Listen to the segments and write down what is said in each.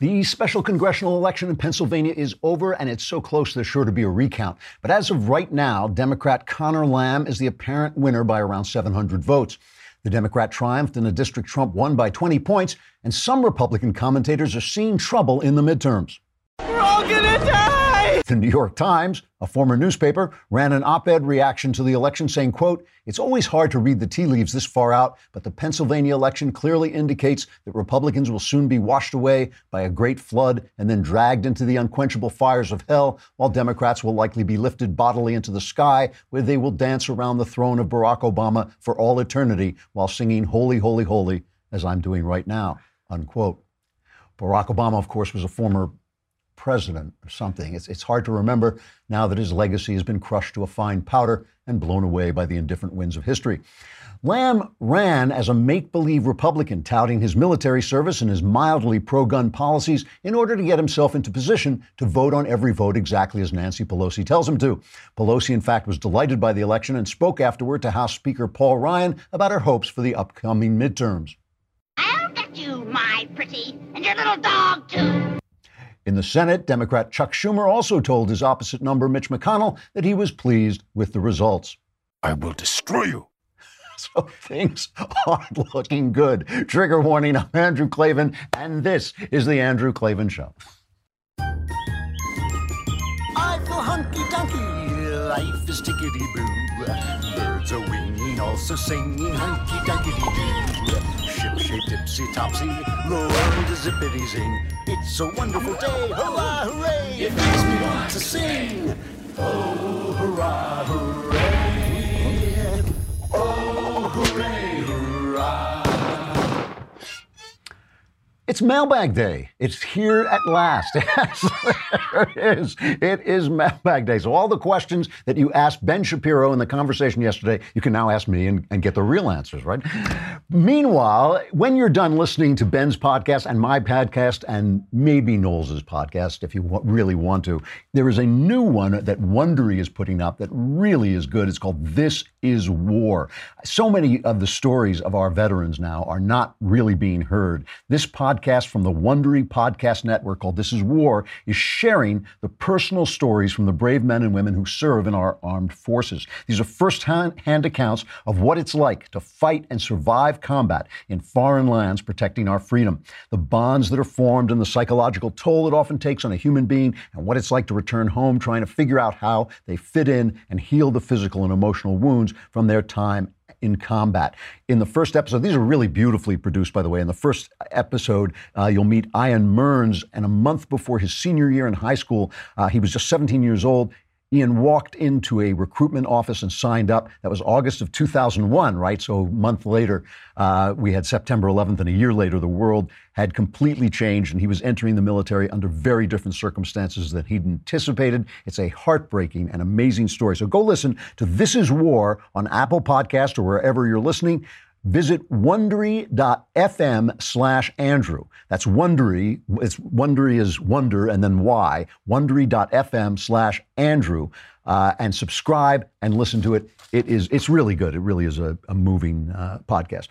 The special congressional election in Pennsylvania is over, and it's so close there's sure to be a recount. But as of right now, Democrat Conor Lamb is the apparent winner by around 700 votes. The Democrat triumphed in a district Trump won by 20 points, and some Republican commentators are seeing trouble in the midterms. We're all gonna die! The New York Times, a former newspaper, ran an op-ed reaction to the election saying, quote, It's always hard to read the tea leaves this far out, but the Pennsylvania election clearly indicates that Republicans will soon be washed away by a great flood and then dragged into the unquenchable fires of hell, while Democrats will likely be lifted bodily into the sky, where they will dance around the throne of Barack Obama for all eternity while singing Holy, Holy, Holy, as I'm doing right now, unquote. Barack Obama, of course, was a former president or something. It's, it's hard to remember now that his legacy has been crushed to a fine powder and blown away by the indifferent winds of history. Lamb ran as a make believe Republican, touting his military service and his mildly pro gun policies in order to get himself into position to vote on every vote exactly as Nancy Pelosi tells him to. Pelosi, in fact, was delighted by the election and spoke afterward to House Speaker Paul Ryan about her hopes for the upcoming midterms. I'll get you, my pretty, and your little dog, too. In the Senate, Democrat Chuck Schumer also told his opposite number, Mitch McConnell, that he was pleased with the results. I will destroy you. So things aren't looking good. Trigger warning, I'm Andrew Klavan, and this is The Andrew Klavan Show. I feel hunky dunky, life is tickety boo. Birds are winging, also singing hunky dunky doo. Shape tipsy topsy, the world is zippity zing. It's a wonderful day, hurrah, hooray! It makes me want to sing. Oh, hurrah, hooray! It's mailbag day. It's here at last. Yes, it is. It is mailbag day. So all the questions that you asked Ben Shapiro in the conversation yesterday, you can now ask me and, and get the real answers, right? Meanwhile, when you're done listening to Ben's podcast and my podcast and maybe Knowles' podcast, if you really want to, there is a new one that Wondery is putting up that really is good. It's called This is War. So many of the stories of our veterans now are not really being heard. This podcast from the Wondery Podcast Network called This is War is sharing the personal stories from the brave men and women who serve in our armed forces. These are first-hand hand accounts of what it's like to fight and survive combat in foreign lands protecting our freedom. The bonds that are formed and the psychological toll it often takes on a human being and what it's like to return home trying to figure out how they fit in and heal the physical and emotional wounds from their time in combat. In the first episode, these are really beautifully produced, by the way. In the first episode, uh, you'll meet Ian Mearns, and a month before his senior year in high school, uh, he was just 17 years old. Ian walked into a recruitment office and signed up. That was August of 2001, right? So a month later, uh, we had September 11th, and a year later, the world had completely changed, and he was entering the military under very different circumstances than he'd anticipated. It's a heartbreaking and amazing story. So go listen to This Is War on Apple Podcast or wherever you're listening. Visit wondery.fm slash Andrew. That's Wondery. It's Wondery is wonder and then Y. Wondery.fm slash Andrew. Uh, and subscribe and listen to it. It is, it's really good. It really is a, a moving uh, podcast.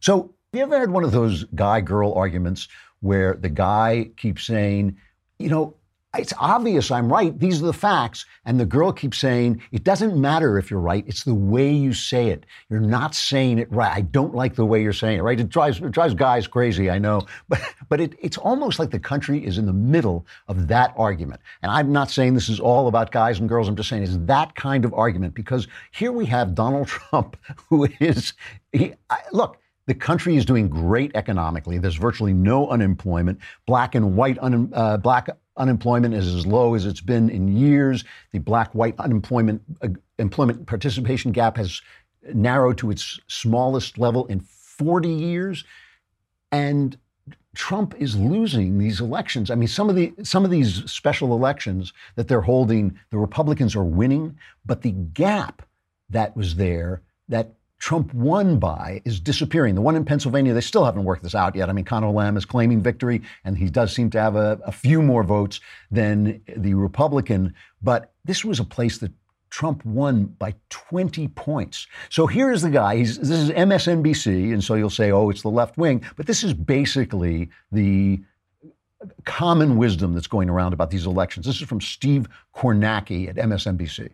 So, have you ever had one of those guy girl arguments where the guy keeps saying, you know, it's obvious I'm right. These are the facts. And the girl keeps saying, it doesn't matter if you're right. It's the way you say it. You're not saying it right. I don't like the way you're saying it, right? It drives, it drives guys crazy, I know. But, but it, it's almost like the country is in the middle of that argument. And I'm not saying this is all about guys and girls. I'm just saying it's that kind of argument because here we have Donald Trump, who is, he, I, look, the country is doing great economically. There's virtually no unemployment. Black and white un, uh, black unemployment is as low as it's been in years. The black-white unemployment uh, employment participation gap has narrowed to its smallest level in 40 years, and Trump is losing these elections. I mean, some of the some of these special elections that they're holding, the Republicans are winning, but the gap that was there that Trump won by is disappearing. The one in Pennsylvania, they still haven't worked this out yet. I mean, Conor Lamb is claiming victory, and he does seem to have a, a few more votes than the Republican. But this was a place that Trump won by 20 points. So here is the guy. He's, this is MSNBC, and so you'll say, oh, it's the left wing. But this is basically the common wisdom that's going around about these elections. This is from Steve Kornacki at MSNBC.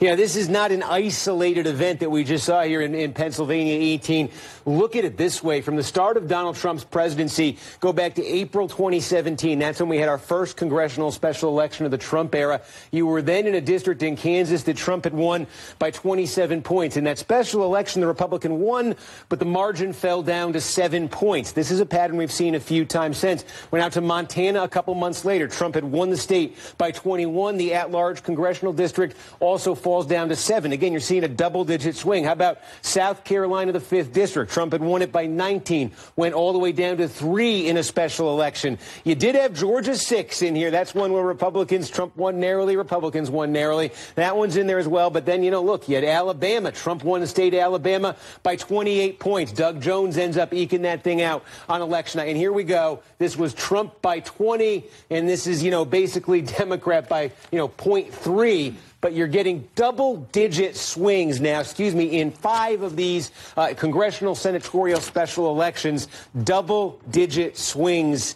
Yeah, this is not an isolated event that we just saw here in, in, Pennsylvania 18. Look at it this way. From the start of Donald Trump's presidency, go back to April 2017. That's when we had our first congressional special election of the Trump era. You were then in a district in Kansas that Trump had won by 27 points. In that special election, the Republican won, but the margin fell down to seven points. This is a pattern we've seen a few times since. Went out to Montana a couple months later. Trump had won the state by 21. The at-large congressional district also falls down to seven. Again, you're seeing a double digit swing. How about South Carolina, the fifth district? Trump had won it by 19, went all the way down to three in a special election. You did have Georgia six in here. That's one where Republicans, Trump won narrowly, Republicans won narrowly. That one's in there as well. But then, you know, look, you had Alabama. Trump won the state of Alabama by 28 points. Doug Jones ends up eking that thing out on election night. And here we go. This was Trump by 20, and this is, you know, basically Democrat by, you know, 0.3 but you're getting double digit swings now, excuse me, in five of these uh, congressional senatorial special elections, double digit swings.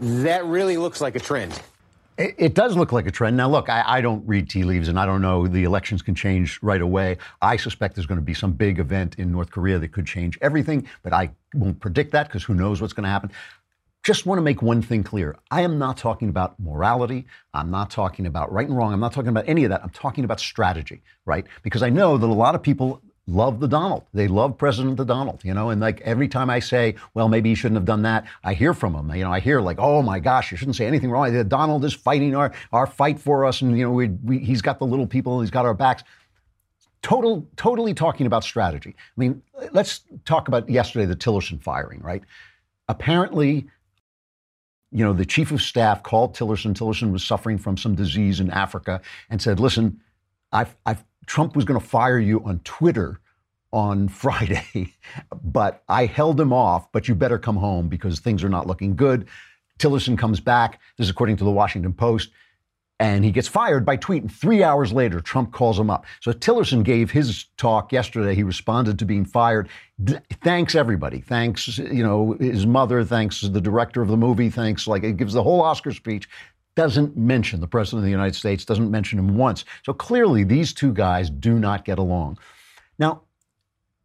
That really looks like a trend. It, does look like a trend. Now, look, I, I, don't read tea leaves and I don't know the elections can change right away. I suspect there's going to be some big event in North Korea that could change everything, but I won't predict that because who knows what's going to happen just want to make one thing clear. I am not talking about morality. I'm not talking about right and wrong. I'm not talking about any of that. I'm talking about strategy, right? Because I know that a lot of people love the Donald. They love President the Donald, you know, and like every time I say, well, maybe he shouldn't have done that, I hear from him. You know, I hear like, oh my gosh, you shouldn't say anything wrong. The Donald is fighting our, our fight for us. And, you know, we, we, he's got the little people, he's got our backs. Total, totally talking about strategy. I mean, let's talk about yesterday, the Tillerson firing, right? Apparently, you know, the chief of staff called Tillerson. Tillerson was suffering from some disease in Africa and said, listen, I've, I've, Trump was going to fire you on Twitter on Friday, but I held him off, but you better come home because things are not looking good. Tillerson comes back. This is according to the Washington Post and he gets fired by tweet. And three hours later, Trump calls him up. So Tillerson gave his talk yesterday. He responded to being fired. D- thanks everybody. Thanks, you know, his mother. Thanks the director of the movie. Thanks, like it gives the whole Oscar speech. Doesn't mention the president of the United States. Doesn't mention him once. So clearly, these two guys do not get along. Now,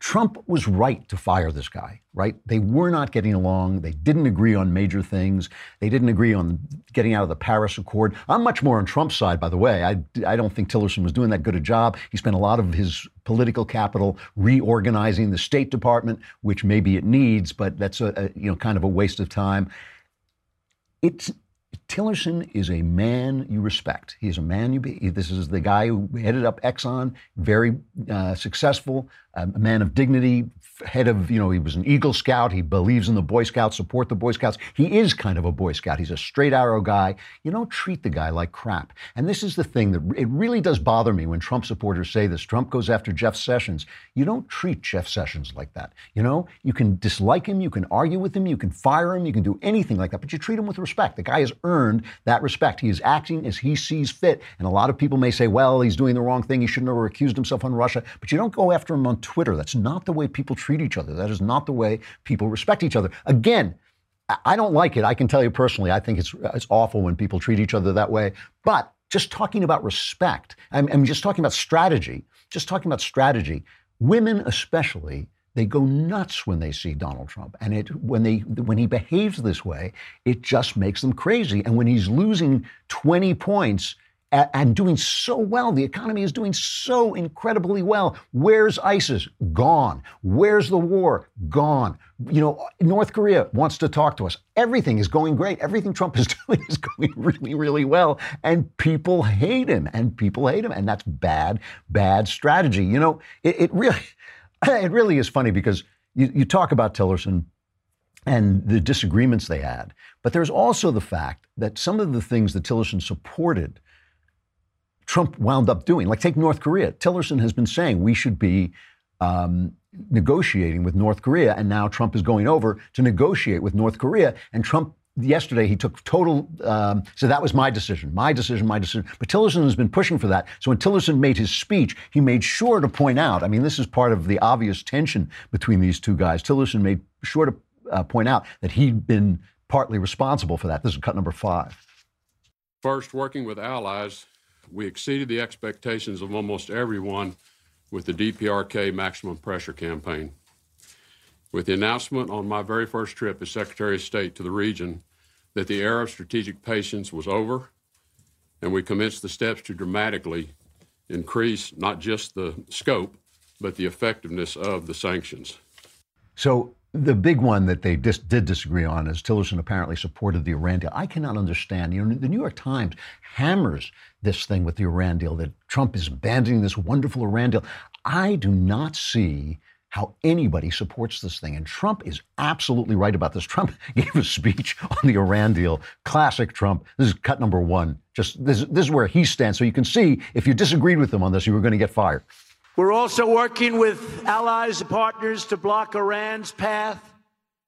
Trump was right to fire this guy, right? They were not getting along. They didn't agree on major things. They didn't agree on getting out of the Paris Accord. I'm much more on Trump's side, by the way. I, I don't think Tillerson was doing that good a job. He spent a lot of his political capital reorganizing the State Department, which maybe it needs, but that's a, a you know kind of a waste of time. It's Tillerson is a man you respect. He is a man you be. This is the guy who headed up Exxon, very uh, successful, a man of dignity, head of, you know, he was an Eagle Scout. He believes in the Boy Scouts, support the Boy Scouts. He is kind of a Boy Scout. He's a straight arrow guy. You don't treat the guy like crap. And this is the thing that it really does bother me when Trump supporters say this. Trump goes after Jeff Sessions. You don't treat Jeff Sessions like that. You know, you can dislike him, you can argue with him, you can fire him, you can do anything like that, but you treat him with respect. The guy has earned that respect. He is acting as he sees fit. And a lot of people may say, well, he's doing the wrong thing. He shouldn't have recused himself on Russia. But you don't go after him on Twitter. That's not the way people treat each other. That is not the way people respect each other. Again, I don't like it. I can tell you personally, I think it's, it's awful when people treat each other that way. But just talking about respect, I'm, I'm just talking about strategy, just talking about strategy, women especially, they go nuts when they see Donald Trump. And it, when, they, when he behaves this way, it just makes them crazy. And when he's losing 20 points, and doing so well. The economy is doing so incredibly well. Where's ISIS? Gone. Where's the war? Gone. You know, North Korea wants to talk to us. Everything is going great. Everything Trump is doing is going really, really well. And people hate him. And people hate him. And that's bad, bad strategy. You know, it, it really, it really is funny because you, you talk about Tillerson and the disagreements they had. But there's also the fact that some of the things that Tillerson supported Trump wound up doing. Like, take North Korea. Tillerson has been saying we should be um, negotiating with North Korea, and now Trump is going over to negotiate with North Korea. And Trump yesterday he took total um, so that was my decision my decision my decision but tillerson has been pushing for that so when tillerson made his speech he made sure to point out i mean this is part of the obvious tension between these two guys tillerson made sure to uh, point out that he'd been partly responsible for that. This is cut number five. First, working with allies, we exceeded the expectations of almost everyone with the DPRK maximum pressure campaign. With the announcement on my very first trip as Secretary of State to the region that the era of strategic patience was over, and we commenced the steps to dramatically increase not just the scope, but the effectiveness of the sanctions. So the big one that they dis- did disagree on is Tillerson apparently supported the Iran deal. I cannot understand. You know, the New York Times hammers this thing with the Iran deal that Trump is abandoning this wonderful Iran deal. I do not see how anybody supports this thing. And Trump is absolutely right about this. Trump gave a speech on the Iran deal. Classic Trump. This is cut number one. Just this, this is where he stands. So you can see if you disagreed with him on this, you were going to get fired. We're also working with allies and partners to block Iran's path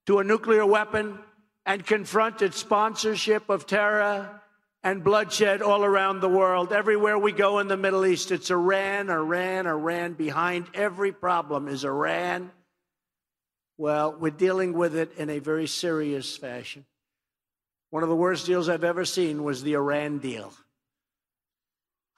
to a nuclear weapon and confront its sponsorship of terror and bloodshed all around the world. Everywhere we go in the Middle East, it's Iran, Iran, Iran. Behind every problem is Iran. Well, we're dealing with it in a very serious fashion. One of the worst deals I've ever seen was the Iran deal.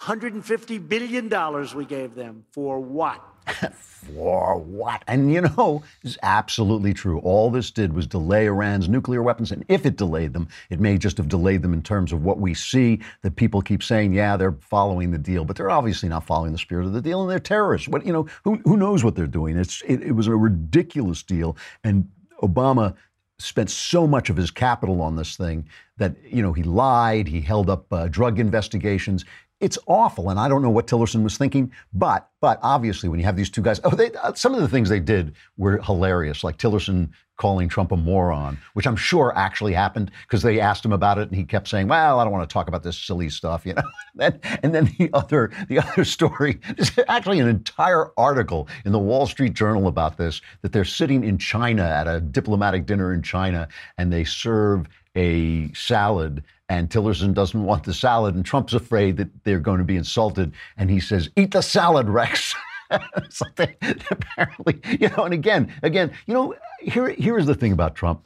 $150 billion we gave them for what? For what? And you know, it's absolutely true. All this did was delay Iran's nuclear weapons. And if it delayed them, it may just have delayed them in terms of what we see that people keep saying, yeah, they're following the deal, but they're obviously not following the spirit of the deal and they're terrorists. What, you know, who, who knows what they're doing? It's, it, it was a ridiculous deal. And Obama spent so much of his capital on this thing that, you know, he lied, he held up uh, drug investigations it's awful, and I don't know what Tillerson was thinking. But but obviously, when you have these two guys, oh, they, uh, some of the things they did were hilarious, like Tillerson calling Trump a moron, which I'm sure actually happened because they asked him about it, and he kept saying, "Well, I don't want to talk about this silly stuff," you know. and, and then the other the other story is actually an entire article in the Wall Street Journal about this that they're sitting in China at a diplomatic dinner in China, and they serve a salad and Tillerson doesn't want the salad, and Trump's afraid that they're going to be insulted, and he says, "Eat the salad, Rex." they, apparently, you know, and again, again, you know, here here is the thing about Trump.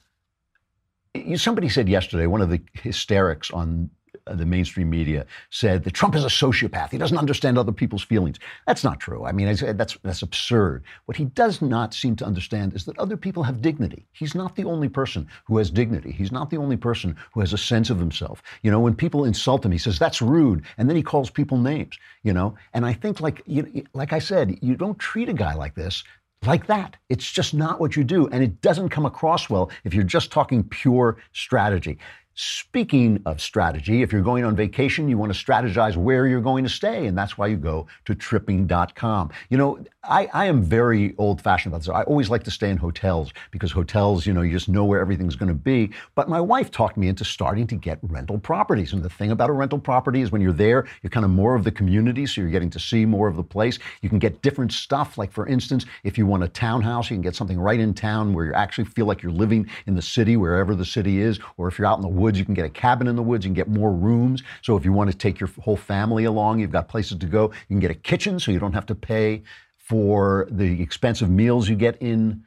Somebody said yesterday, one of the hysterics on Uh, the mainstream media said that Trump is a sociopath. He doesn't understand other people's feelings. That's not true. I mean, that's that's absurd. What he does not seem to understand is that other people have dignity. He's not the only person who has dignity. He's not the only person who has a sense of himself. You know, when people insult him, he says that's rude, and then he calls people names. You know, and I think like you, like I said, you don't treat a guy like this like that. It's just not what you do. And it doesn't come across well if you're just talking pure strategy. Speaking of strategy, if you're going on vacation, you want to strategize where you're going to stay, and that's why you go to tripping.com. You know, I, I am very old fashioned about this. I always like to stay in hotels because hotels, you know, you just know where everything's going to be. But my wife talked me into starting to get rental properties. And the thing about a rental property is when you're there, you're kind of more of the community, so you're getting to see more of the place. You can get different stuff. Like, for instance, if you want a townhouse, you can get something right in town where you actually feel like you're living in the city, wherever the city is. Or if you're out in the woods, you can get a cabin in the woods, you can get more rooms. So if you want to take your whole family along, you've got places to go. You can get a kitchen so you don't have to pay for the expensive meals you get in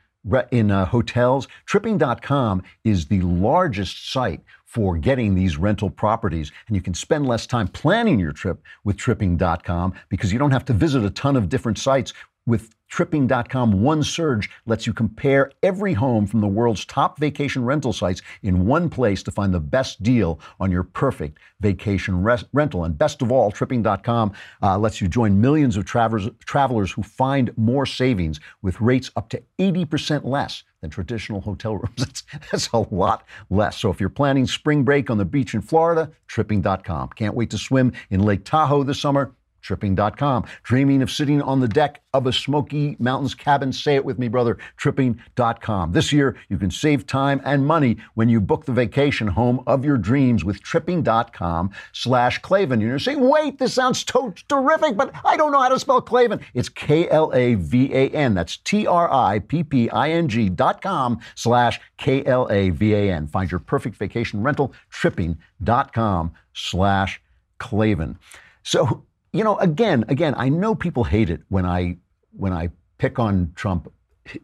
in uh, hotels. Tripping.com is the largest site for getting these rental properties, and you can spend less time planning your trip with Tripping.com because you don't have to visit a ton of different sites with Tripping.com, one surge lets you compare every home from the world's top vacation rental sites in one place to find the best deal on your perfect vacation res- rental. And best of all, Tripping.com uh, lets you join millions of travelers, travelers who find more savings with rates up to 80% less than traditional hotel rooms. That's, that's a lot less. So if you're planning spring break on the beach in Florida, Tripping.com. Can't wait to swim in Lake Tahoe this summer? Tripping.com. Dreaming of sitting on the deck of a Smoky Mountains cabin? Say it with me, brother. Tripping.com. This year, you can save time and money when you book the vacation home of your dreams with Tripping.com slash Klavan. You're saying, wait, this sounds to- terrific, but I don't know how to spell Klavan. It's K L A V A N. That's T R I P P I N G dot com slash K L A V A N. Find your perfect vacation rental. Tripping.com slash Klavan. So, you know, again, again, I know people hate it when I when I pick on Trump,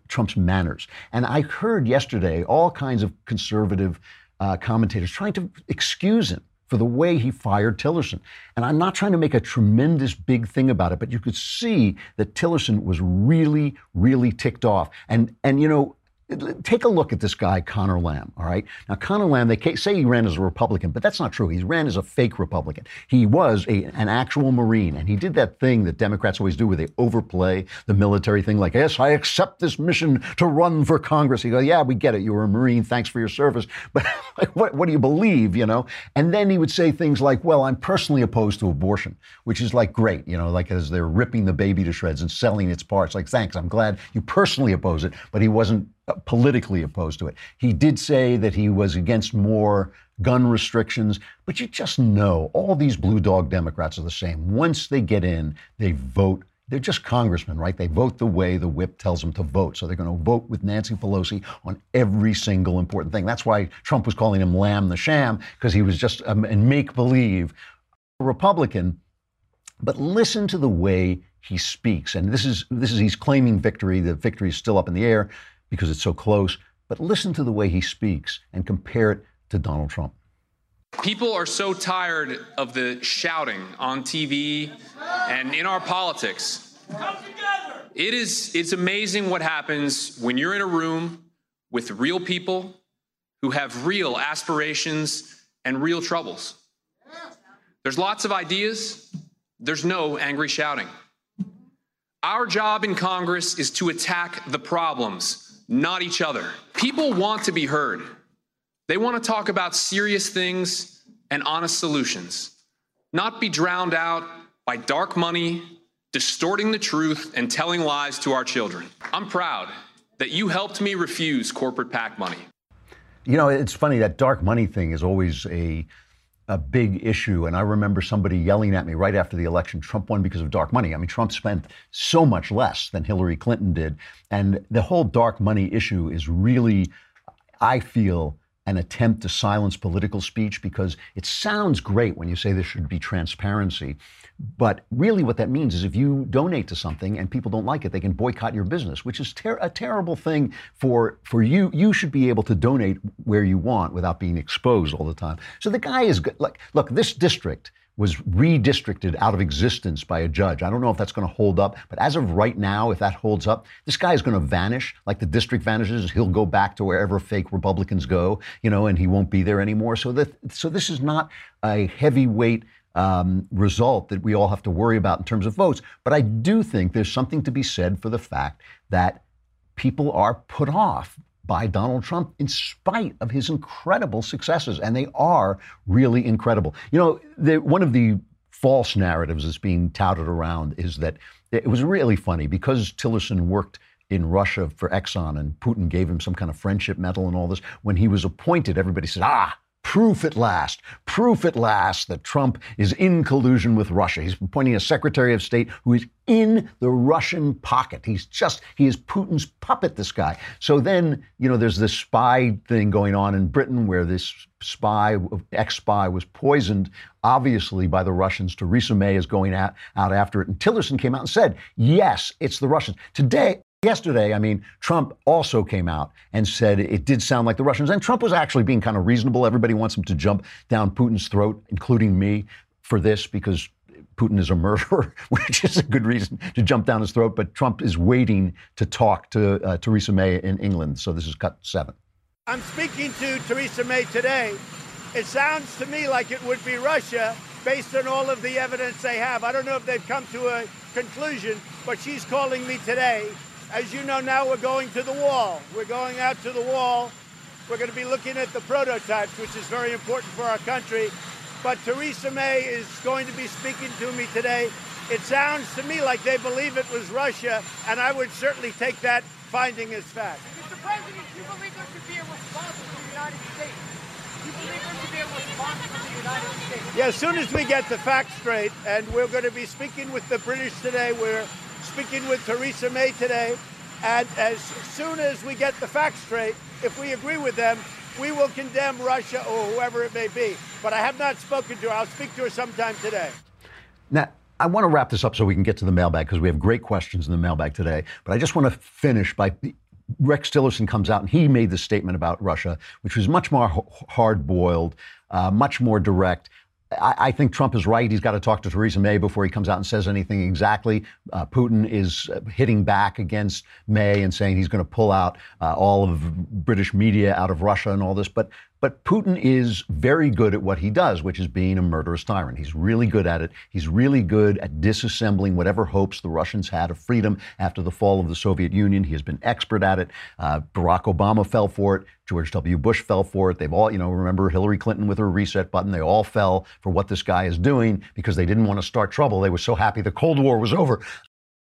Trump's manners, and I heard yesterday all kinds of conservative uh, commentators trying to excuse him for the way he fired Tillerson. And I'm not trying to make a tremendous big thing about it, but you could see that Tillerson was really, really ticked off. And and you know, Take a look at this guy, Conor Lamb. All right. Now, Conor Lamb, they say he ran as a Republican, but that's not true. He ran as a fake Republican. He was a, an actual Marine, and he did that thing that Democrats always do where they overplay the military thing, like, yes, I accept this mission to run for Congress. He goes, yeah, we get it. You were a Marine. Thanks for your service. But like, what, what do you believe, you know? And then he would say things like, well, I'm personally opposed to abortion, which is like great, you know, like as they're ripping the baby to shreds and selling its parts. Like, thanks, I'm glad you personally oppose it. But he wasn't Uh, politically opposed to it. He did say that he was against more gun restrictions, but you just know all these blue dog Democrats are the same. Once they get in, they vote. They're just congressmen, right? They vote the way the whip tells them to vote. So they're going to vote with Nancy Pelosi on every single important thing. That's why Trump was calling him Lamb the Sham, because he was just um, a make believe Republican. But listen to the way he speaks. And this is, this is, he's claiming victory. The victory is still up in the air because it's so close. But listen to the way he speaks and compare it to Donald Trump. People are so tired of the shouting on TV and in our politics. It is it's amazing what happens when you're in a room with real people who have real aspirations and real troubles. There's lots of ideas, there's no angry shouting. Our job in Congress is to attack the problems not each other. People want to be heard. They want to talk about serious things and honest solutions, not be drowned out by dark money, distorting the truth, and telling lies to our children. I'm proud that you helped me refuse corporate PAC money. You know, it's funny that dark money thing is always a a big issue. And I remember somebody yelling at me right after the election Trump won because of dark money. I mean, Trump spent so much less than Hillary Clinton did. And the whole dark money issue is really, I feel, an attempt to silence political speech because it sounds great when you say there should be transparency. But really, what that means is if you donate to something and people don't like it, they can boycott your business, which is ter- a terrible thing for, for you. You should be able to donate where you want without being exposed all the time. So the guy is. Like, look, this district was redistricted out of existence by a judge. I don't know if that's going to hold up, but as of right now, if that holds up, this guy is going to vanish like the district vanishes. He'll go back to wherever fake Republicans go, you know, and he won't be there anymore. So that so this is not a heavyweight um, result that we all have to worry about in terms of votes. But I do think there's something to be said for the fact that people are put off by Donald Trump in spite of his incredible successes. And they are really incredible. You know, the, one of the false narratives that's being touted around is that it was really funny because Tillerson worked in Russia for Exxon and Putin gave him some kind of friendship medal and all this. When he was appointed, everybody said, ah, proof at last, proof at last that Trump is in collusion with Russia. He's appointing a Secretary of State who is in the Russian pocket. He's just, he is Putin's puppet, this guy. So then, you know, there's this spy thing going on in Britain where this spy, ex spy, was poisoned, obviously, by the Russians. Theresa May is going out, out after it. And Tillerson came out and said, yes, it's the Russians. Today, Yesterday, I mean, Trump also came out and said it did sound like the Russians. And Trump was actually being kind of reasonable. Everybody wants him to jump down Putin's throat, including me, for this because Putin is a murderer, which is a good reason to jump down his throat. But Trump is waiting to talk to uh, Theresa May in England. So this is cut seven. I'm speaking to Theresa May today. It sounds to me like it would be Russia based on all of the evidence they have. I don't know if they've come to a conclusion, but she's calling me today as you know now, we're going to the wall. We're going out to the wall. We're going to be looking at the prototypes, which is very important for our country. But Theresa May is going to be speaking to me today. It sounds to me like they believe it was Russia, and I would certainly take that finding as fact. Mr. President, do you believe there could be a response from the United States? Do you believe there could be a response from the United States? Yeah, as soon as we get the facts straight, and we're going to be speaking with the British today, we're speaking with Theresa May today. And as soon as we get the facts straight, if we agree with them, we will condemn Russia or whoever it may be. But I have not spoken to her. I'll speak to her sometime today. Now, I want to wrap this up so we can get to the mailbag because we have great questions in the mailbag today. But I just want to finish by Rex Tillerson comes out and he made this statement about Russia, which was much more hard boiled, uh, much more direct. I, I, think Trump is right. He's got to talk to Theresa May before he comes out and says anything exactly. Uh, Putin is uh, hitting back against May and saying he's going to pull out uh, all of British media out of Russia and all this. But but Putin is very good at what he does, which is being a murderous tyrant. He's really good at it. He's really good at disassembling whatever hopes the Russians had of freedom after the fall of the Soviet Union. He has been expert at it. Uh, Barack Obama fell for it. George W. Bush fell for it. They've all, you know, remember Hillary Clinton with her reset button. They all fell for what this guy is doing because they didn't want to start trouble. They were so happy the Cold War was over.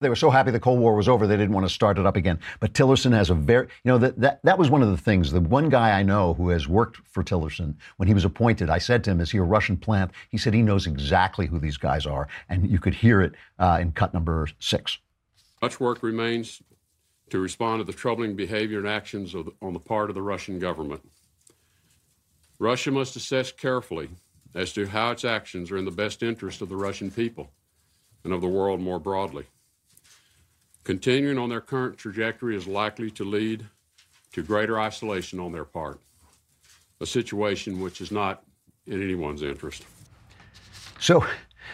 They were so happy the Cold War was over, they didn't want to start it up again. But Tillerson has a very, you know, that, that, that was one of the things. The one guy I know who has worked for Tillerson, when he was appointed, I said to him, Is he a Russian plant? He said he knows exactly who these guys are. And you could hear it uh, in cut number six. Much work remains to respond to the troubling behavior and actions the, on the part of the Russian government. Russia must assess carefully as to how its actions are in the best interest of the Russian people and of the world more broadly. Continuing on their current trajectory is likely to lead to greater isolation on their part, a situation which is not in anyone's interest. So,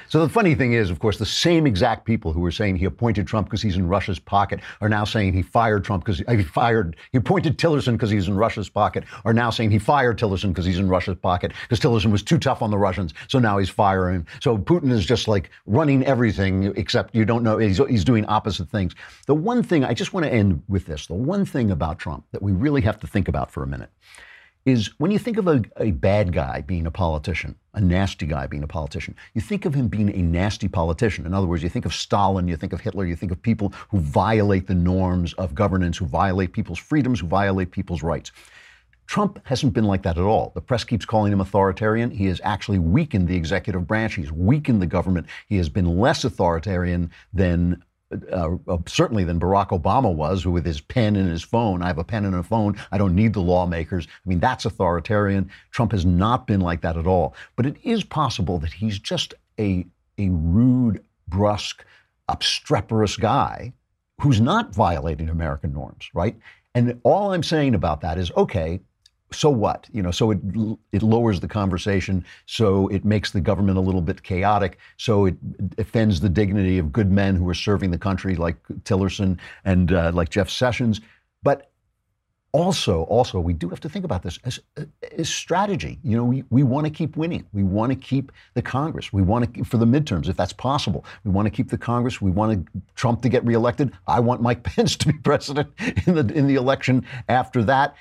so the funny thing is, of course, the same exact people who were saying he appointed Trump because he's in Russia's pocket are now saying he fired Trump because he fired, he appointed Tillerson because he's in Russia's pocket, are now saying he fired Tillerson because he's in Russia's pocket because Tillerson was too tough on the Russians, so now he's firing. So Putin is just like running everything except you don't know, he's, he's doing opposite things. The one thing, I just want to end with this, the one thing about Trump that we really have to think about for a minute is when you think of a, a, bad guy being a politician, a nasty guy being a politician, you think of him being a nasty politician. In other words, you think of Stalin, you think of Hitler, you think of people who violate the norms of governance, who violate people's freedoms, who violate people's rights. Trump hasn't been like that at all. The press keeps calling him authoritarian. He has actually weakened the executive branch. He's weakened the government. He has been less authoritarian than uh, uh, certainly than Barack Obama was, with his pen and his phone, I have a pen and a phone, I don't need the lawmakers. I mean, that's authoritarian. Trump has not been like that at all. But it is possible that he's just a, a rude, brusque, obstreperous guy who's not violating American norms, right? And all I'm saying about that is okay, so what? You know, so it it lowers the conversation, so it makes the government a little bit chaotic, so it offends the dignity of good men who are serving the country, like Tillerson and uh, like Jeff Sessions. But also, also, we do have to think about this as, as strategy. You know, we, we want to keep winning. We want to keep the Congress. We want to, for the midterms, if that's possible, we want to keep the Congress. We want Trump to get reelected. I want Mike Pence to be president in the in the election after that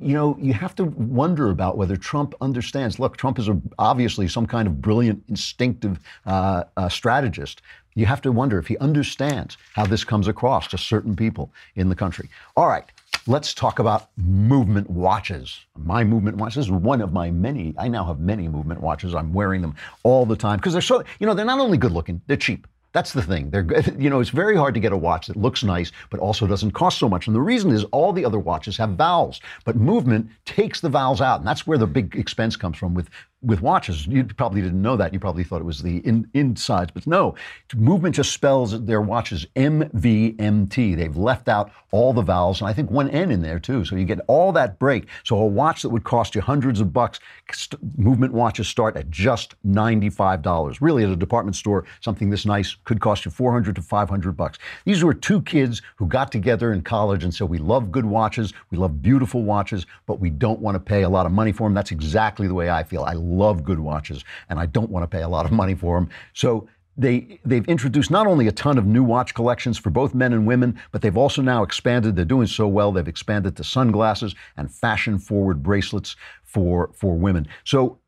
you know, you have to wonder about whether Trump understands. Look, Trump is a, obviously some kind of brilliant, instinctive uh, uh, strategist. You have to wonder if he understands how this comes across to certain people in the country. All right, let's talk about movement watches. My movement watches is one of my many. I now have many movement watches. I'm wearing them all the time because they're so, you know, they're not only good looking, they're cheap. That's the thing. They're, you know, it's very hard to get a watch that looks nice, but also doesn't cost so much. And the reason is all the other watches have valves, but movement takes the valves out. And that's where the big expense comes from with with watches. You probably didn't know that. You probably thought it was the in, insides, but no. Movement just spells their watches MVMT. They've left out all the vowels, and I think one N in there too. So you get all that break. So a watch that would cost you hundreds of bucks, st- movement watches start at just $95. Really, at a department store, something this nice could cost you 400 to 500 bucks. These were two kids who got together in college and said, we love good watches, we love beautiful watches, but we don't want to pay a lot of money for them. That's exactly the way I feel. I love good watches, and I don't want to pay a lot of money for them. So they they've introduced not only a ton of new watch collections for both men and women, but they've also now expanded. They're doing so well. They've expanded to sunglasses and fashion forward bracelets for for women. So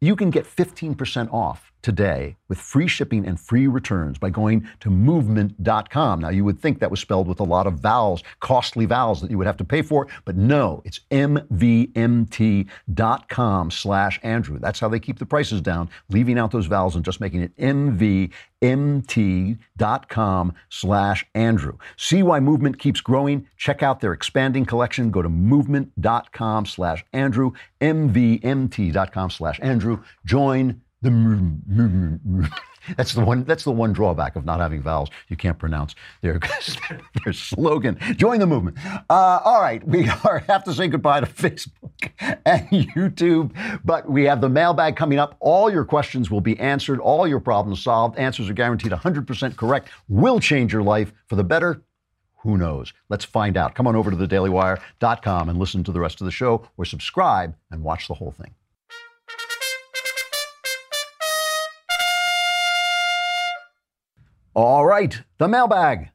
you can get 15% off today with free shipping and free returns by going to movement.com. Now, you would think that was spelled with a lot of vowels, costly vowels that you would have to pay for, but no, it's mvmt.com slash Andrew. That's how they keep the prices down, leaving out those vowels and just making it mvmt.com slash Andrew. See why movement keeps growing? Check out their expanding collection. Go to movement.com slash Andrew, mvmt.com slash Andrew. Join the that's the one that's the one drawback of not having vowels. You can't pronounce their, their slogan. Join the movement. Uh, all right. We are, have to say goodbye to facebook and youtube but we have the mailbag coming up. All your questions will be answered. All your problems solved. Answers are guaranteed 100% correct. Will change your life for the better. Who knows? Let's find out. Come on over to thedailywire.com and listen to the rest of the show or subscribe and watch the whole thing. All right, the mailbag.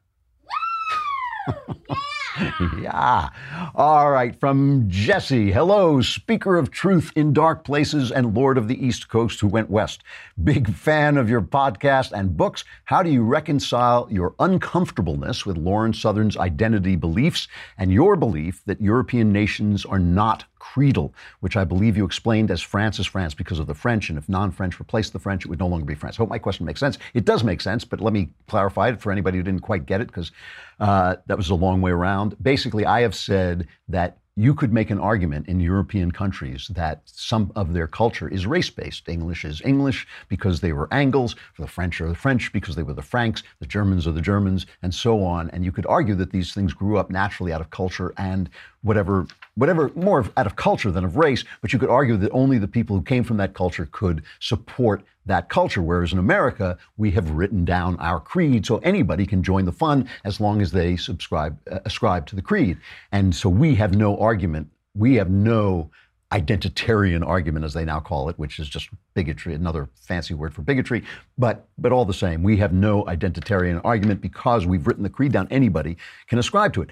yeah. All right. From Jesse. Hello, speaker of truth in dark places and Lord of the East Coast who went west. Big fan of your podcast and books. How do you reconcile your uncomfortableness with Lauren Southern's identity beliefs and your belief that European nations are not creedal, which I believe you explained as France is France because of the French, and if non-French replaced the French, it would no longer be France. I hope my question makes sense. It does make sense, but let me clarify it for anybody who didn't quite get it, because uh, that was a long way around. Basically, I have said that you could make an argument in European countries that some of their culture is race based. English is English because they were Angles, the French are the French because they were the Franks, the Germans are the Germans, and so on. And you could argue that these things grew up naturally out of culture and whatever, whatever, more out of culture than of race, but you could argue that only the people who came from that culture could support that culture. Whereas in America, we have written down our creed, so anybody can join the fun as long as they subscribe, uh, ascribe to the creed. And so we have no argument. We have no identitarian argument, as they now call it, which is just bigotry, another fancy word for bigotry. But but all the same, we have no identitarian argument because we've written the creed down. Anybody can ascribe to it.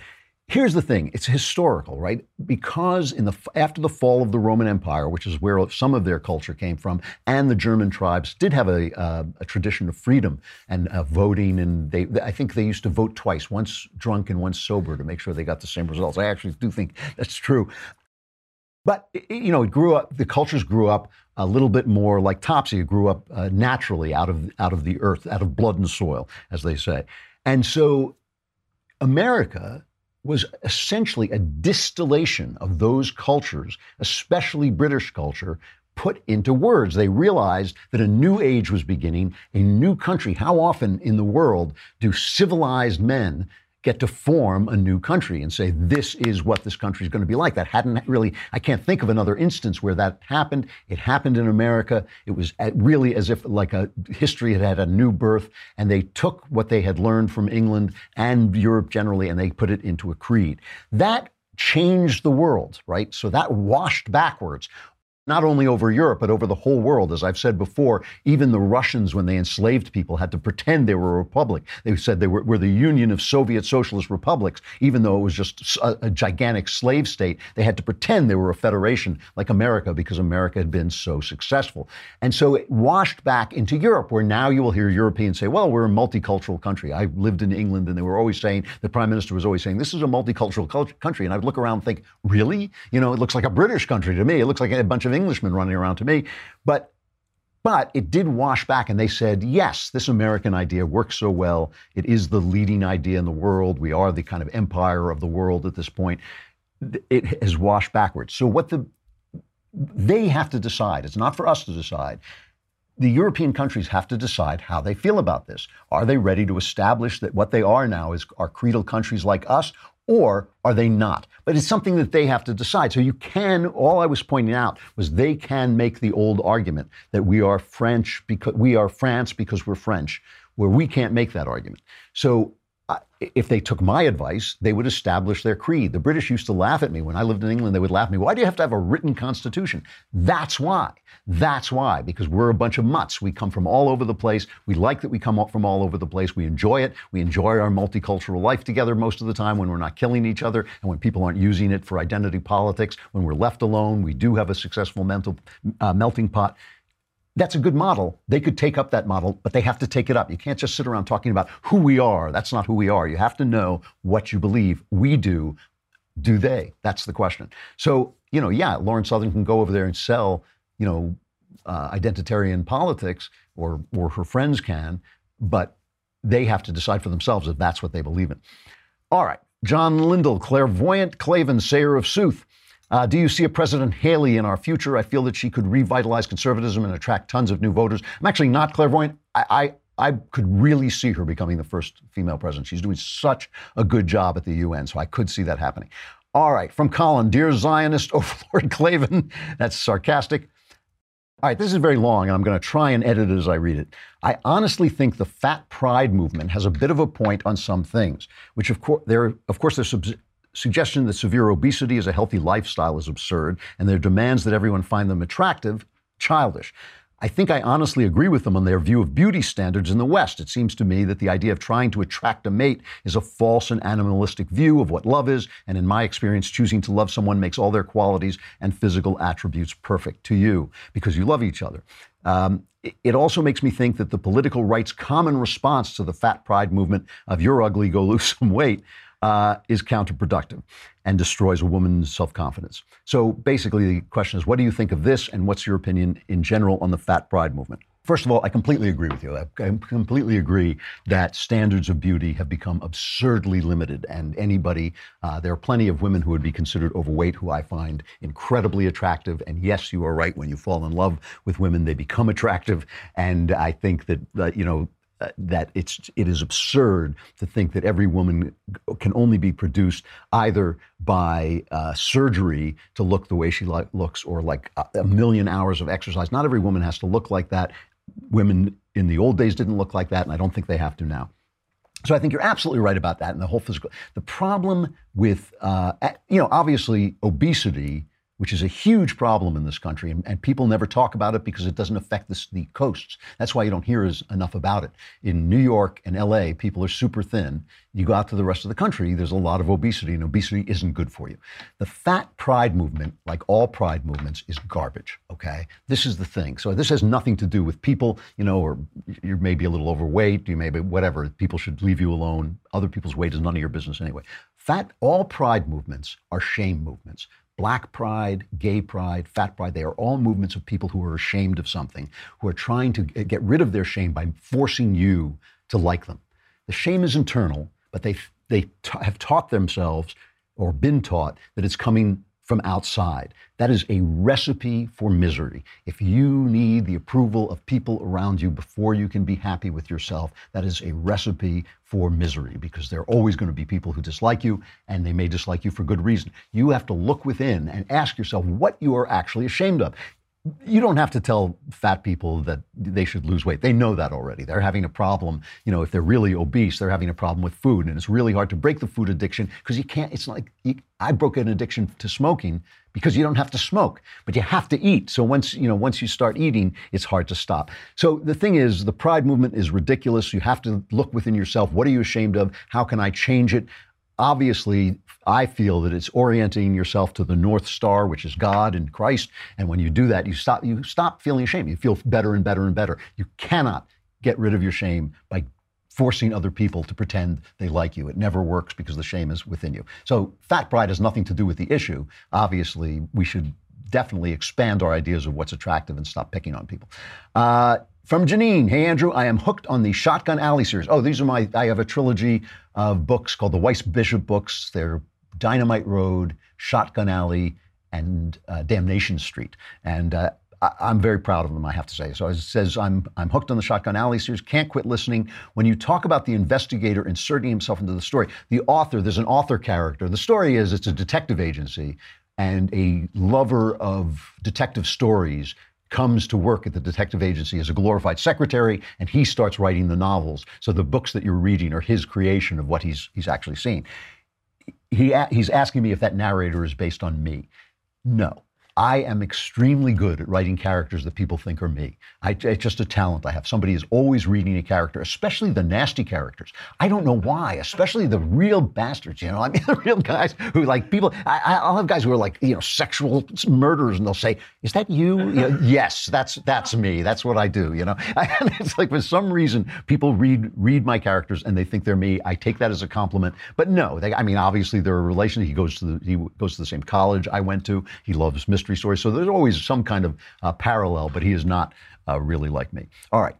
Here's the thing: it's historical, right? Because in the after the fall of the Roman Empire, which is where some of their culture came from, and the German tribes did have a, uh, a tradition of freedom and uh, voting, and they I think they used to vote twice, once drunk and once sober, to make sure they got the same results. I actually do think that's true. But you know, it grew up. The cultures grew up a little bit more like Topsy. It grew up uh, naturally out of out of the earth, out of blood and soil, as they say. And so, America was essentially a distillation of those cultures, especially British culture, put into words. They realized that a new age was beginning, a new country. How often in the world do civilized men get to form a new country and say, this is what this country is going to be like. That hadn't really, I can't think of another instance where that happened. It happened in America. It was really as if like a history had had a new birth and they took what they had learned from England and Europe generally and they put it into a creed. That changed the world, right? So that washed backwards not only over Europe, but over the whole world. As I've said before, even the Russians, when they enslaved people, had to pretend they were a republic. They said they were, were the Union of Soviet Socialist Republics, even though it was just a, a, gigantic slave state. They had to pretend they were a federation like America because America had been so successful. And so it washed back into Europe, where now you will hear Europeans say, well, we're a multicultural country. I lived in England, and they were always saying, the prime minister was always saying, this is a multicultural country. And I'd look around and think, really? You know, it looks like a British country to me. It looks like a bunch of Englishmen running around to me. But but it did wash back, and they said, yes, this American idea works so well. It is the leading idea in the world. We are the kind of empire of the world at this point. It has washed backwards. So what the they have to decide. It's not for us to decide. The European countries have to decide how they feel about this. Are they ready to establish that what they are now is are creedal countries like us, or are they not? But it's something that they have to decide. So you can, all I was pointing out was they can make the old argument that we are French because we are France because we're French, where we can't make that argument. So if they took my advice, they would establish their creed. The British used to laugh at me when I lived in England. They would laugh at me. Why do you have to have a written constitution? That's why. That's why. Because we're a bunch of mutts. We come from all over the place. We like that we come from all over the place. We enjoy it. We enjoy our multicultural life together most of the time when we're not killing each other and when people aren't using it for identity politics. When we're left alone, we do have a successful mental uh, melting pot that's a good model. They could take up that model, but they have to take it up. You can't just sit around talking about who we are. That's not who we are. You have to know what you believe. We do. Do they? That's the question. So, you know, yeah, Lauren Southern can go over there and sell, you know, uh, identitarian politics, or or her friends can, but they have to decide for themselves if that's what they believe in. All right, John Lindell, clairvoyant Klavan, sayer of sooth. Uh, do you see a President Haley in our future? I feel that she could revitalize conservatism and attract tons of new voters. I'm actually not clairvoyant. I, I I could really see her becoming the first female president. She's doing such a good job at the UN, so I could see that happening. All right, from Colin, dear Zionist overlord Klavan, that's sarcastic. All right, this is very long, and I'm going to try and edit it as I read it. I honestly think the fat pride movement has a bit of a point on some things, which of course there, of course, there's suggestion that severe obesity is a healthy lifestyle is absurd, and their demands that everyone find them attractive, childish. I think I honestly agree with them on their view of beauty standards in the West. It seems to me that the idea of trying to attract a mate is a false and animalistic view of what love is, and in my experience, choosing to love someone makes all their qualities and physical attributes perfect to you because you love each other. Um, it- also makes me think that the political right's common response to the fat pride movement of you're ugly, go lose some weight uh, is counterproductive and destroys a woman's self confidence. So basically, the question is what do you think of this, and what's your opinion in general on the fat pride movement? First of all, I completely agree with you. I completely agree that standards of beauty have become absurdly limited. And anybody, uh, there are plenty of women who would be considered overweight who I find incredibly attractive. And yes, you are right. When you fall in love with women, they become attractive. And I think that, uh, you know, uh, that it's it is absurd to think that every woman can only be produced either by uh, surgery to look the way she looks or like a, a million hours of exercise. Not every woman has to look like that. Women in the old days didn't look like that, and I don't think they have to now. So I think you're absolutely right about that, and the whole physical. The problem with, uh, you know, obviously obesity, which is a huge problem in this country, and, and people never talk about it because it doesn't affect this, the coasts. That's why you don't hear as, enough about it. In New York and L.A., people are super thin. You go out to the rest of the country, there's a lot of obesity, and obesity isn't good for you. The fat pride movement, like all pride movements, is garbage. Okay, this is the thing. So this has nothing to do with people, you know, or you're maybe a little overweight, you may be whatever. People should leave you alone. Other people's weight is none of your business anyway. Fat, all pride movements are shame movements. Black pride, gay pride, fat pride, they are all movements of people who are ashamed of something, who are trying to get rid of their shame by forcing you to like them. The shame is internal, but they, they ta- have taught themselves or been taught that it's coming from outside. That is a recipe for misery. If you need the approval of people around you before you can be happy with yourself, that is a recipe for misery because there are always going to be people who dislike you and they may dislike you for good reason. You have to look within and ask yourself what you are actually ashamed of you don't have to tell fat people that they should lose weight. They know that already. They're having a problem. You know, if they're really obese, they're having a problem with food, and it's really hard to break the food addiction because you can't. It's like you, I broke an addiction to smoking because you don't have to smoke, but you have to eat. So once you know, once you start eating, it's hard to stop. So the thing is, the pride movement is ridiculous. You have to look within yourself. What are you ashamed of? How can I change it? Obviously i feel that it's orienting yourself to the north star which is god and christ. And when you do that you stop you stop feeling ashamed. You feel better and better and better. You cannot get rid of your shame by forcing other people to pretend they like you. It never works because the shame is within you. So fat pride has nothing to do with the issue. Obviously we should definitely expand our ideas of what's attractive and stop picking on people. Uh, from Janine, hey Andrew, I am hooked on the Shotgun Alley series. Oh, these are my, I have a trilogy of books called the Weiss Bishop books. They're Dynamite Road, Shotgun Alley, and uh, Damnation Street. And uh, I, I'm very proud of them, I have to say. So it says, I'm, I'm hooked on the Shotgun Alley series, can't quit listening. When you talk about the investigator inserting himself into the story, the author, there's an author character. The story is it's a detective agency, and a lover of detective stories comes to work at the detective agency as a glorified secretary, and he starts writing the novels. So the books that you're reading are his creation of what he's he's actually seen. He he's asking me if that narrator is based on me. No. I am extremely good at writing characters that people think are me. I, it's just a talent I have. Somebody is always reading a character, especially the nasty characters. I don't know why, especially the real bastards. You know, I mean, the real guys who like people. I, I- I'll have guys who are like, you know, sexual murderers, and they'll say, "Is that you?" you know, yes, that's that's me. That's what I do. You know, and it's like for some reason people read read my characters and they think they're me. I take that as a compliment, but no, they, I mean, obviously there are relations. He goes to the he goes to the same college I went to. He loves mystery stories, so there's always some kind of uh, parallel. But he is not uh, really like me. All right,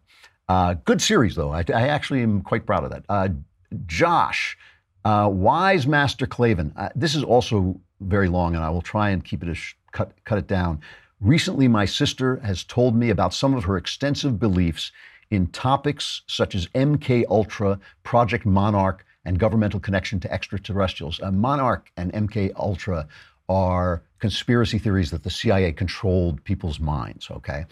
uh, good series though. I, I actually am quite proud of that. Uh, Josh, uh, Wise Master Klavan. This is also very long, and I will try and keep it sh- cut cut it down. Recently, my sister has told me about some of her extensive beliefs in topics such as MK Ultra, Project Monarch, and governmental connection to extraterrestrials. Uh, Monarch and MK Ultra are conspiracy theories that the CIA controlled people's minds. Okay.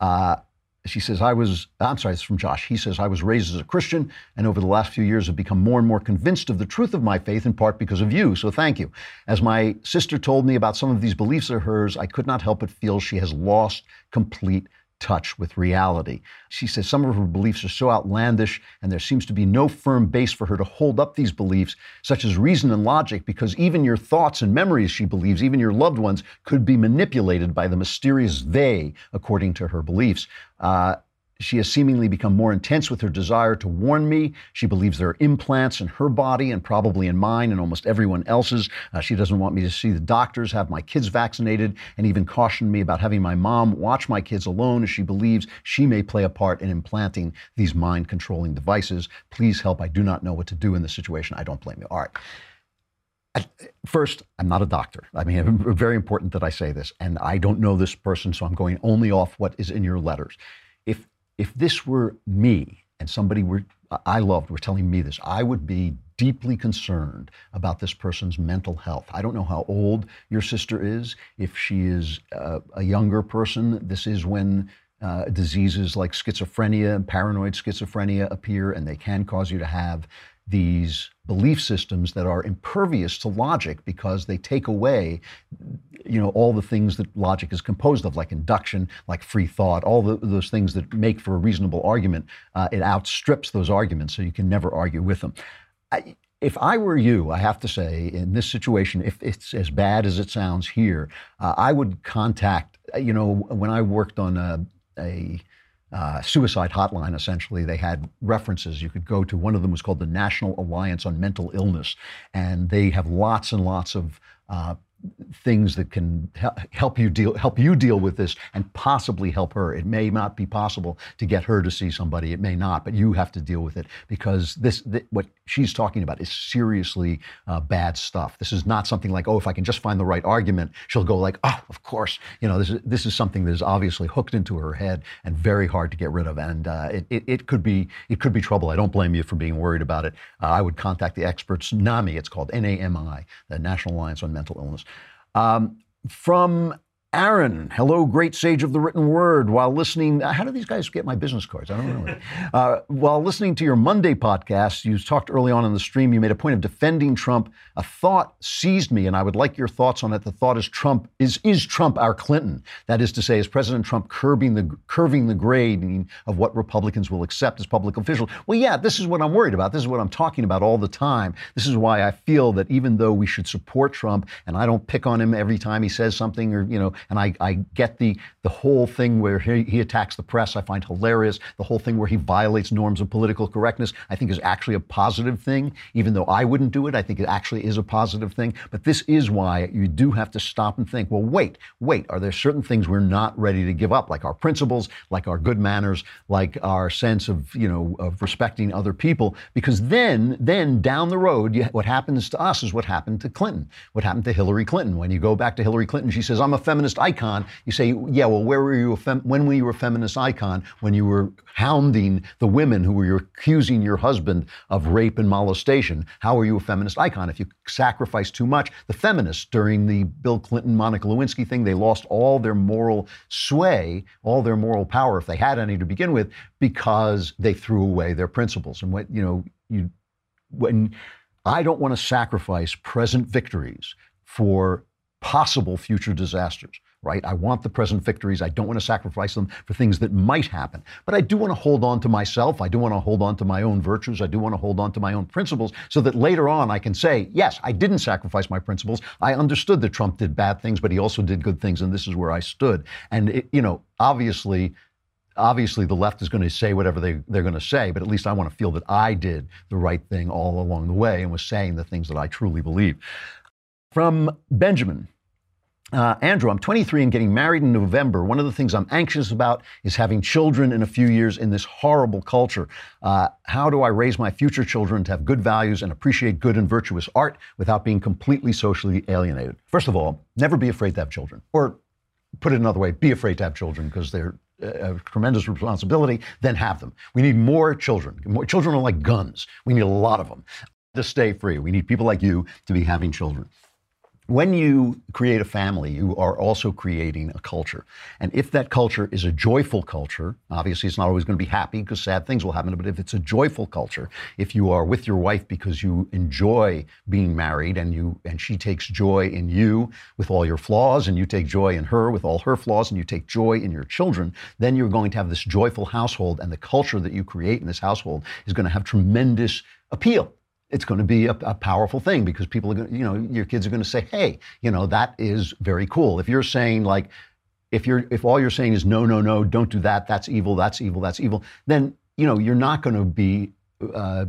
Uh, she says, I was, I'm sorry, it's from Josh. He says, I was raised as a Christian and over the last few years have become more and more convinced of the truth of my faith, in part because of you. So thank you. As my sister told me about some of these beliefs of hers, I could not help but feel she has lost complete touch with reality. She says some of her beliefs are so outlandish, and there seems to be no firm base for her to hold up these beliefs, such as reason and logic, because even your thoughts and memories, she believes, even your loved ones, could be manipulated by the mysterious they, according to her beliefs. Uh, she has seemingly become more intense with her desire to warn me. She believes there are implants in her body and probably in mine and almost everyone else's. Uh, she doesn't want me to see the doctors, have my kids vaccinated, and even cautioned me about having my mom watch my kids alone as she believes she may play a part in implanting these mind controlling devices. Please help. I do not know what to do in this situation. I don't blame you. All right. I, first, I'm not a doctor. I mean, it's very important that I say this, and I don't know this person, so I'm going only off what is in your letters. If if this were me and somebody were I loved were telling me this, I would be deeply concerned about this person's mental health. I don't know how old your sister is. If she is uh, a younger person, this is when uh, diseases like schizophrenia paranoid schizophrenia appear, and they can cause you to have these belief systems that are impervious to logic because they take away you know all the things that logic is composed of like induction like free thought all the, those things that make for a reasonable argument uh, it outstrips those arguments so you can never argue with them. I, if I were you, I have to say, in this situation, if it's as bad as it sounds here, uh, I would contact, you know, when I worked on a, a uh, suicide hotline, essentially. They had references you could go to. One of them was called the National Alliance on Mental Illness, and they have lots and lots of uh, things that can help you deal help you deal with this and possibly help her. It may not be possible to get her to see somebody. It may not, but you have to deal with it because this th- what she's talking about is seriously uh, bad stuff. This is not something like oh, if I can just find the right argument, she'll go like oh, of course. You know, this is this is something that is obviously hooked into her head and very hard to get rid of. And uh, it, it, it could be it could be trouble. I don't blame you for being worried about it. Uh, I would contact the experts. NAMI, it's called N-A-M-I, the National Alliance on Mental Illness. Um, from Aaron, hello, great sage of the written word. While listening, how do these guys get my business cards? I don't know. uh, while listening to your Monday podcast, you talked early on in the stream, you made a point of defending Trump. A thought seized me, and I would like your thoughts on it. The thought is Trump is is Trump our Clinton? That is to say, is President Trump curbing the curving the grading of what Republicans will accept as public officials? Well, yeah, this is what I'm worried about. This is what I'm talking about all the time. This is why I feel that even though we should support Trump, and I don't pick on him every time he says something or you know and I, I get the the whole thing where he, he attacks the press. I find hilarious. The whole thing where he violates norms of political correctness. I think is actually a positive thing, even though I wouldn't do it. I think it actually is a positive thing. But this is why you do have to stop and think. Well, wait, wait. Are there certain things we're not ready to give up, like our principles, like our good manners, like our sense of you know of respecting other people? Because then, then down the road, you, what happens to us is what happened to Clinton. What happened to Hillary Clinton? When you go back to Hillary Clinton, she says, "I'm a feminist icon." You say, "Yeah, well, where were you? Fem- when were you a feminist icon? When you were hounding the women who were accusing your husband of rape and molestation? How are you a feminist icon? If you sacrifice too much, the feminists during the Bill Clinton, Monica Lewinsky thing, they lost all their moral sway, all their moral power, if they had any to begin with, because they threw away their principles. And what you know, you when I don't want to sacrifice present victories for possible future disasters right? I want the present victories. I don't want to sacrifice them for things that might happen. But I do want to hold on to myself. I do want to hold on to my own virtues. I do want to hold on to my own principles so that later on I can say, yes, I didn't sacrifice my principles. I understood that Trump did bad things, but he also did good things, and this is where I stood. And, it, you know, obviously, obviously the left is going to say whatever they, they're going to say, but at least I want to feel that I did the right thing all along the way and was saying the things that I truly believe. From Benjamin, Uh, Andrew, I'm 23 and getting married in November. One of the things I'm anxious about is having children in a few years in this horrible culture. Uh, how do I raise my future children to have good values and appreciate good and virtuous art without being completely socially alienated? First of all, never be afraid to have children. Or put it another way, be afraid to have children because they're a tremendous responsibility, then have them. We need more children. More, children are like guns. We need a lot of them to stay free. We need people like you to be having children when you create a family, you are also creating a culture. And if that culture is a joyful culture, obviously it's not always going to be happy because sad things will happen, but if it's a joyful culture, if you are with your wife because you enjoy being married and you and she takes joy in you with all your flaws and you take joy in her with all her flaws and you take joy in your children, then you're going to have this joyful household and the culture that you create in this household is going to have tremendous appeal it's going to be a, a, powerful thing because people are going to, you know, your kids are going to say, hey, you know, that is very cool. If you're saying like, if you're, if all you're saying is no, no, no, don't do that, that's evil, that's evil, that's evil, then, you know, you're not going to be uh,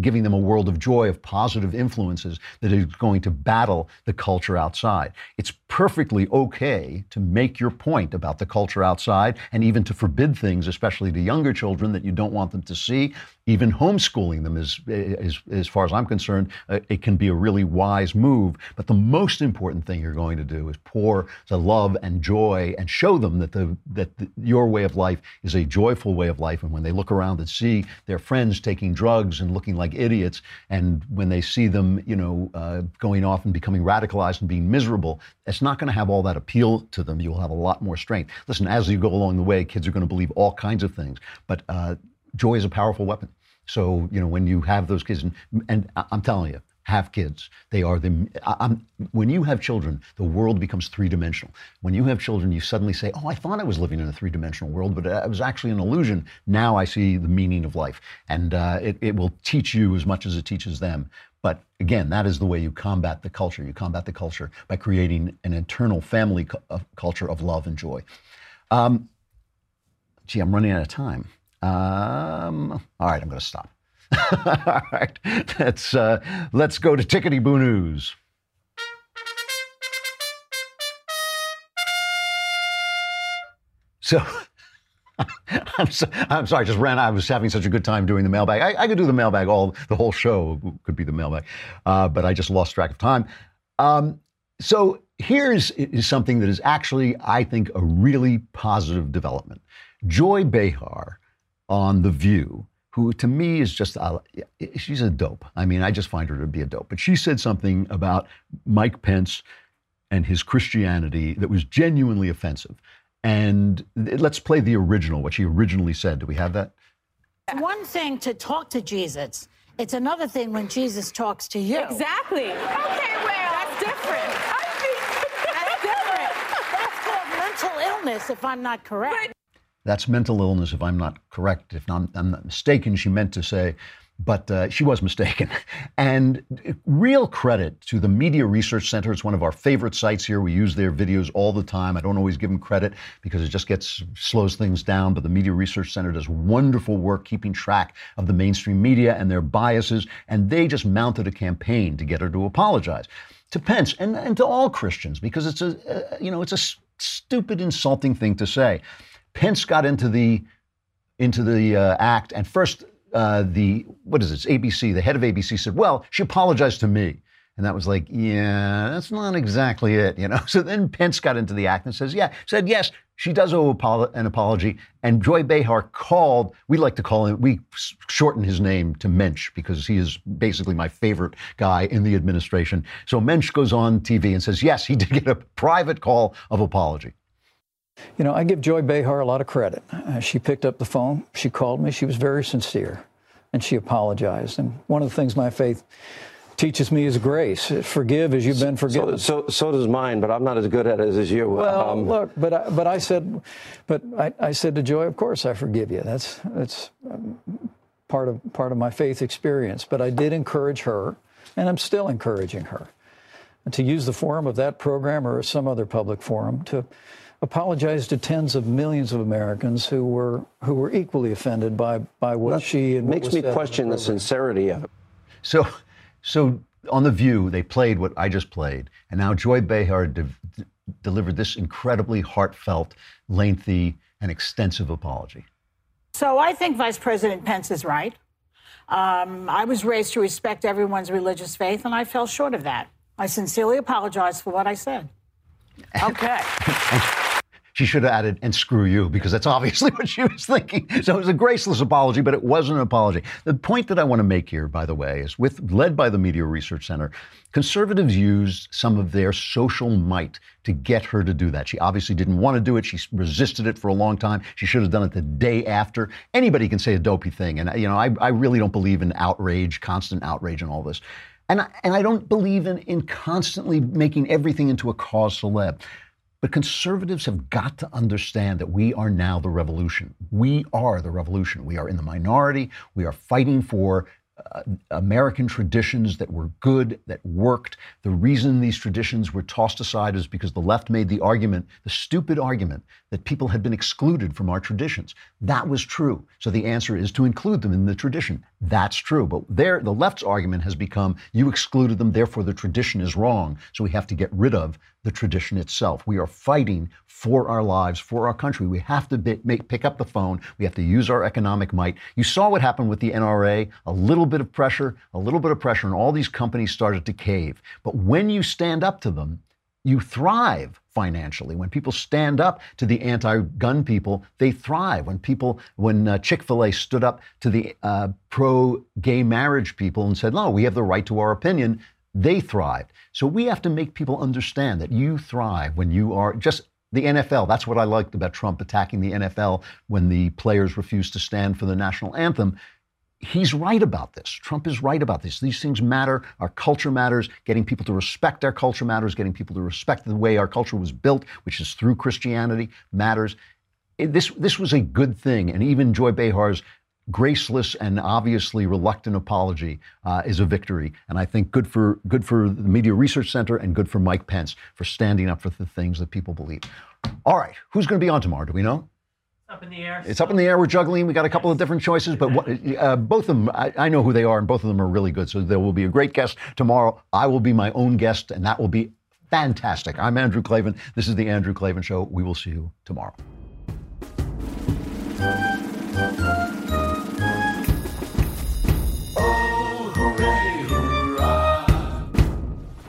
giving them a world of joy, of positive influences that is going to battle the culture outside. It's perfectly okay to make your point about the culture outside and even to forbid things, especially to younger children, that you don't want them to see. Even homeschooling them is, is as far as I'm concerned, uh, it can be a really wise move. But the most important thing you're going to do is pour the love and joy and show them that the that the, your way of life is a joyful way of life. And when they look around and see their friends taking drugs and looking like idiots, and when they see them, you know, uh, going off and becoming radicalized and being miserable, it's not going to have all that appeal to them. You'll have a lot more strength. Listen, as you go along the way, kids are going to believe all kinds of things, but uh, joy is a powerful weapon. So, you know, when you have those kids, and, and I'm telling you, have kids. They are the. I'm, when you have children, the world becomes three dimensional. When you have children, you suddenly say, "Oh, I thought I was living in a three dimensional world, but it was actually an illusion." Now I see the meaning of life, and uh, it, it will teach you as much as it teaches them. But again, that is the way you combat the culture. You combat the culture by creating an internal family cu- uh, culture of love and joy. Um, gee, I'm running out of time. Um, all right, I'm going to stop. all right, let's uh, let's go to Tickety Boo News. So. I'm, so, I'm sorry, I just ran. I was having such a good time doing the mailbag. I, I could do the mailbag all the whole show could be the mailbag, uh, but I just lost track of time. Um, so here's is something that is actually, I think, a really positive development. Joy Behar on The View, who to me is just, uh, she's a dope. I mean, I just find her to be a dope. But she said something about Mike Pence and his Christianity that was genuinely offensive. And let's play the original, what she originally said. Do we have that? One thing to talk to Jesus. It's another thing when Jesus talks to you. Exactly. Okay, well, that's different. That's different. That's called mental illness, if I'm not correct. That's mental illness, if I'm not correct. If I'm, I'm not mistaken, she meant to say, but uh, she was mistaken. And real credit to the Media Research Center. It's one of our favorite sites here. We use their videos all the time. I don't always give them credit because it just gets slows things down. But the Media Research Center does wonderful work keeping track of the mainstream media and their biases. And they just mounted a campaign to get her to apologize to Pence and, and to all Christians because it's a uh, you know it's a stupid, insulting thing to say. Pence got into the into the uh, act, and first uh, the what is it? ABC, the head of ABC said, "Well, she apologized to me." And that was like, yeah, that's not exactly it, you know. So then Pence got into the act and says, yeah, said yes, she does owe an apology. And Joy Behar called. We like to call him. We shorten his name to Mensch because he is basically my favorite guy in the administration. So Mensch goes on TV and says, yes, he did get a private call of apology. You know, I give Joy Behar a lot of credit. Uh, she picked up the phone, she called me, she was very sincere, and she apologized. And one of the things my faith teaches me is grace. Forgive as you've been forgiven. So, so, so does mine, but I'm not as good at it as you. Well, Um, look, but I, but I said, but I, I said to Joy, of course I forgive you. That's that's um, part of part of my faith experience. But I did encourage her, and I'm still encouraging her, to use the forum of that program or some other public forum to apologize to tens of millions of Americans who were who were equally offended by by what that she and what makes was me question the program. sincerity of it. So, so on the View, they played what I just played, and now Joy Behar de- delivered this incredibly heartfelt, lengthy, and extensive apology. So I think Vice President Pence is right. Um, I was raised to respect everyone's religious faith, and I fell short of that. I sincerely apologize for what I said. Okay. She should have added, and screw you, because that's obviously what she was thinking. So it was a graceless apology, but it wasn't an apology. The point that I want to make here, by the way, is with led by the Media Research Center, conservatives used some of their social might to get her to do that. She obviously didn't want to do it. She resisted it for a long time. She should have done it the day after. Anybody can say a dopey thing. And, you know, I, I really don't believe in outrage, constant outrage, and all this. And I, and I don't believe in, in constantly making everything into a cause celeb. But conservatives have got to understand that we are now the revolution. We are the revolution. We are in the minority. We are fighting for uh, American traditions that were good, that worked. The reason these traditions were tossed aside is because the left made the argument, the stupid argument, that people had been excluded from our traditions. That was true. So the answer is to include them in the tradition. That's true. But there, the left's argument has become you excluded them, therefore the tradition is wrong. So we have to get rid of the tradition itself. We are fighting for our lives, for our country. We have to make, pick up the phone. We have to use our economic might. You saw what happened with the NRA a little bit of pressure, a little bit of pressure, and all these companies started to cave. But when you stand up to them, you thrive financially. When people stand up to the anti-gun people, they thrive. When people, when uh, Chick-fil-A stood up to the uh, pro-gay marriage people and said, "No, we have the right to our opinion," they thrived. So we have to make people understand that you thrive when you are just the NFL. That's what I liked about Trump attacking the NFL when the players refused to stand for the national anthem. He's right about this. Trump is right about this. These things matter. Our culture matters. Getting people to respect our culture matters. Getting people to respect the way our culture was built, which is through Christianity, matters. This, this was a good thing. And even Joy Behar's graceless and obviously reluctant apology uh, is a victory. And I think good for good for the Media Research Center and good for Mike Pence for standing up for the things that people believe. All right, who's going to be on tomorrow? Do we know? Up in the air. It's up in the air. We're juggling. We got a couple of different choices, but what, uh, both of them, I, I know who they are, and both of them are really good. So there will be a great guest tomorrow. I will be my own guest, and that will be fantastic. I'm Andrew Klavan. This is the Andrew Klavan Show. We will see you tomorrow.